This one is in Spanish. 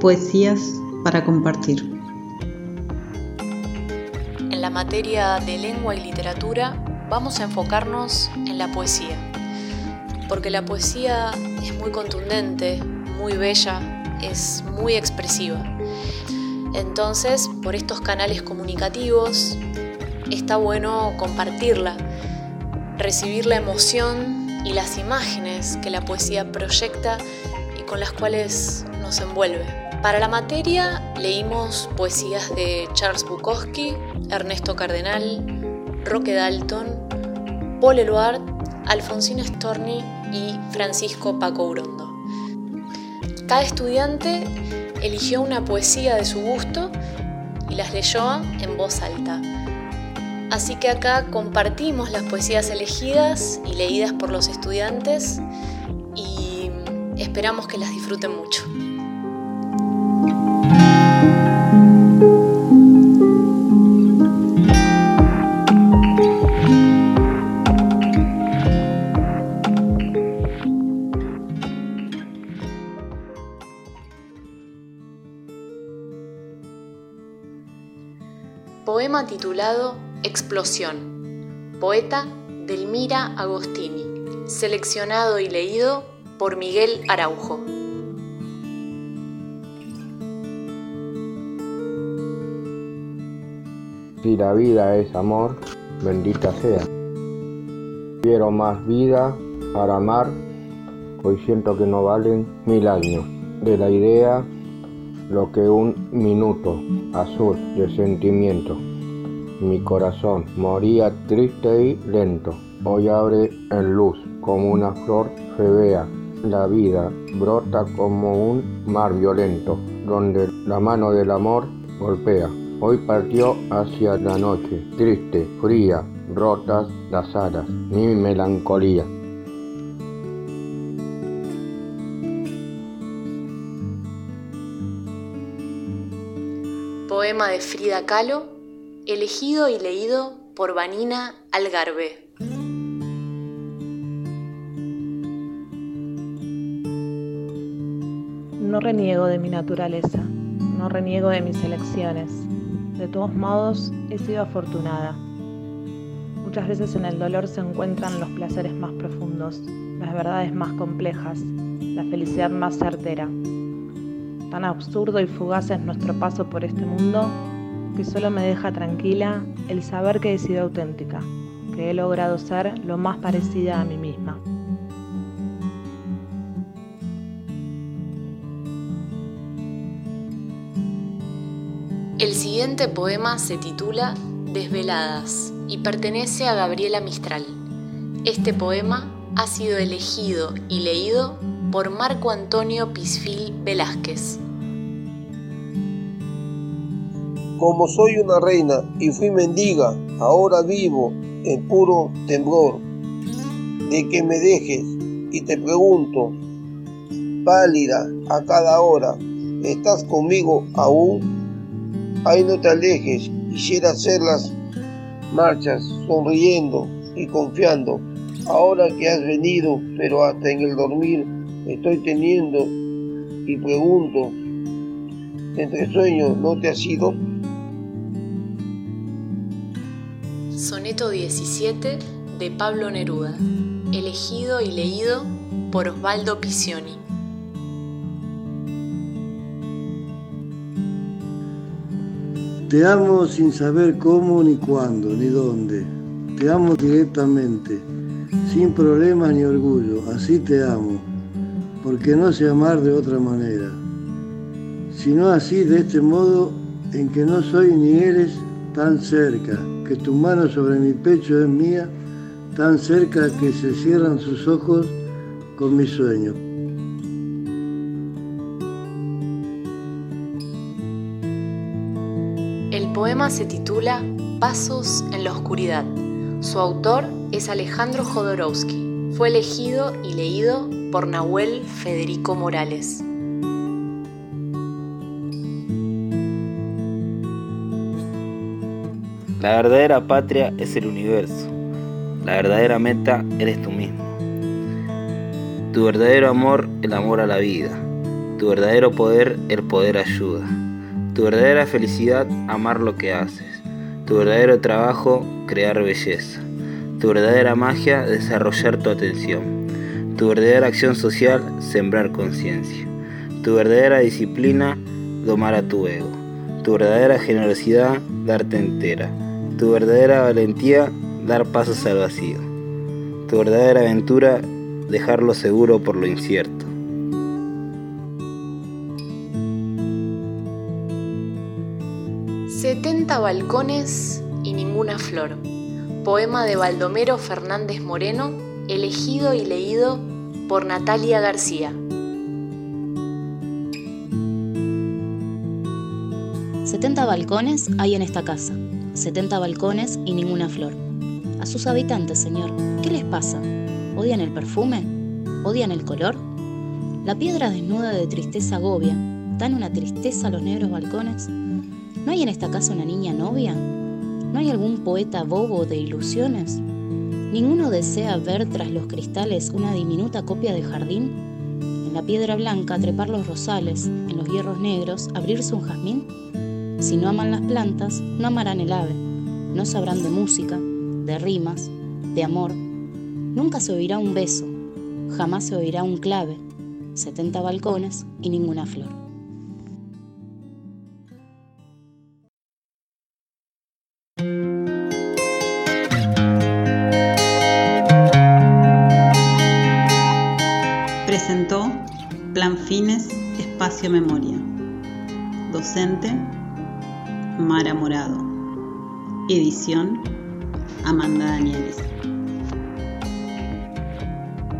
poesías para compartir. En la materia de lengua y literatura vamos a enfocarnos en la poesía, porque la poesía es muy contundente, muy bella, es muy expresiva. Entonces, por estos canales comunicativos, está bueno compartirla, recibir la emoción y las imágenes que la poesía proyecta y con las cuales nos envuelve. Para la materia leímos poesías de Charles Bukowski, Ernesto Cardenal, Roque Dalton, Paul Eluard, Alfonsino Storni y Francisco Paco Urondo. Cada estudiante eligió una poesía de su gusto y las leyó en voz alta. Así que acá compartimos las poesías elegidas y leídas por los estudiantes y esperamos que las disfruten mucho. Poema titulado Explosión. Poeta Delmira Agostini. Seleccionado y leído por Miguel Araujo. Si la vida es amor, bendita sea. Quiero más vida para amar, hoy siento que no valen mil años. De la idea, lo que un minuto azul de sentimiento. Mi corazón moría triste y lento. Hoy abre en luz como una flor febea. La vida brota como un mar violento, donde la mano del amor golpea. Hoy partió hacia la noche, triste, fría, rotas las alas, mi melancolía. Poema de Frida Kahlo, elegido y leído por Vanina Algarve. No reniego de mi naturaleza, no reniego de mis elecciones de todos modos, he sido afortunada. Muchas veces en el dolor se encuentran los placeres más profundos, las verdades más complejas, la felicidad más certera. Tan absurdo y fugaz es nuestro paso por este mundo que solo me deja tranquila el saber que he sido auténtica, que he logrado ser lo más parecida a mí misma. El siguiente poema se titula Desveladas y pertenece a Gabriela Mistral. Este poema ha sido elegido y leído por Marco Antonio Pisfil Velázquez. Como soy una reina y fui mendiga, ahora vivo en puro temblor de que me dejes y te pregunto, pálida a cada hora, ¿estás conmigo aún? Ahí no te alejes, quisiera hacer las marchas sonriendo y confiando. Ahora que has venido, pero hasta en el dormir estoy teniendo y pregunto, entre sueños no te has ido. Soneto 17 de Pablo Neruda, elegido y leído por Osvaldo Pisioni. Te amo sin saber cómo, ni cuándo, ni dónde. Te amo directamente, sin problemas ni orgullo. Así te amo, porque no sé amar de otra manera. Sino así, de este modo, en que no soy ni eres tan cerca, que tu mano sobre mi pecho es mía, tan cerca que se cierran sus ojos con mi sueño. poema se titula Pasos en la Oscuridad. Su autor es Alejandro Jodorowsky. Fue elegido y leído por Nahuel Federico Morales. La verdadera patria es el universo. La verdadera meta eres tú mismo. Tu verdadero amor, el amor a la vida. Tu verdadero poder, el poder ayuda. Tu verdadera felicidad, amar lo que haces. Tu verdadero trabajo, crear belleza. Tu verdadera magia, desarrollar tu atención. Tu verdadera acción social, sembrar conciencia. Tu verdadera disciplina, domar a tu ego. Tu verdadera generosidad, darte entera. Tu verdadera valentía, dar pasos al vacío. Tu verdadera aventura, dejarlo seguro por lo incierto. Setenta balcones y ninguna flor. Poema de Baldomero Fernández Moreno, elegido y leído por Natalia García. 70 balcones hay en esta casa, 70 balcones y ninguna flor. A sus habitantes, señor, ¿qué les pasa? ¿Odian el perfume? ¿Odian el color? La piedra desnuda de tristeza agobia, ¿dan una tristeza los negros balcones? ¿No hay en esta casa una niña novia? ¿No hay algún poeta bobo de ilusiones? ¿Ninguno desea ver tras los cristales una diminuta copia de jardín? En la piedra blanca trepar los rosales, en los hierros negros abrirse un jazmín? Si no aman las plantas, no amarán el ave, no sabrán de música, de rimas, de amor. Nunca se oirá un beso, jamás se oirá un clave, 70 balcones y ninguna flor. Presentó Plan Fines, Espacio Memoria. Docente Mara Morado. Edición Amanda Daniels.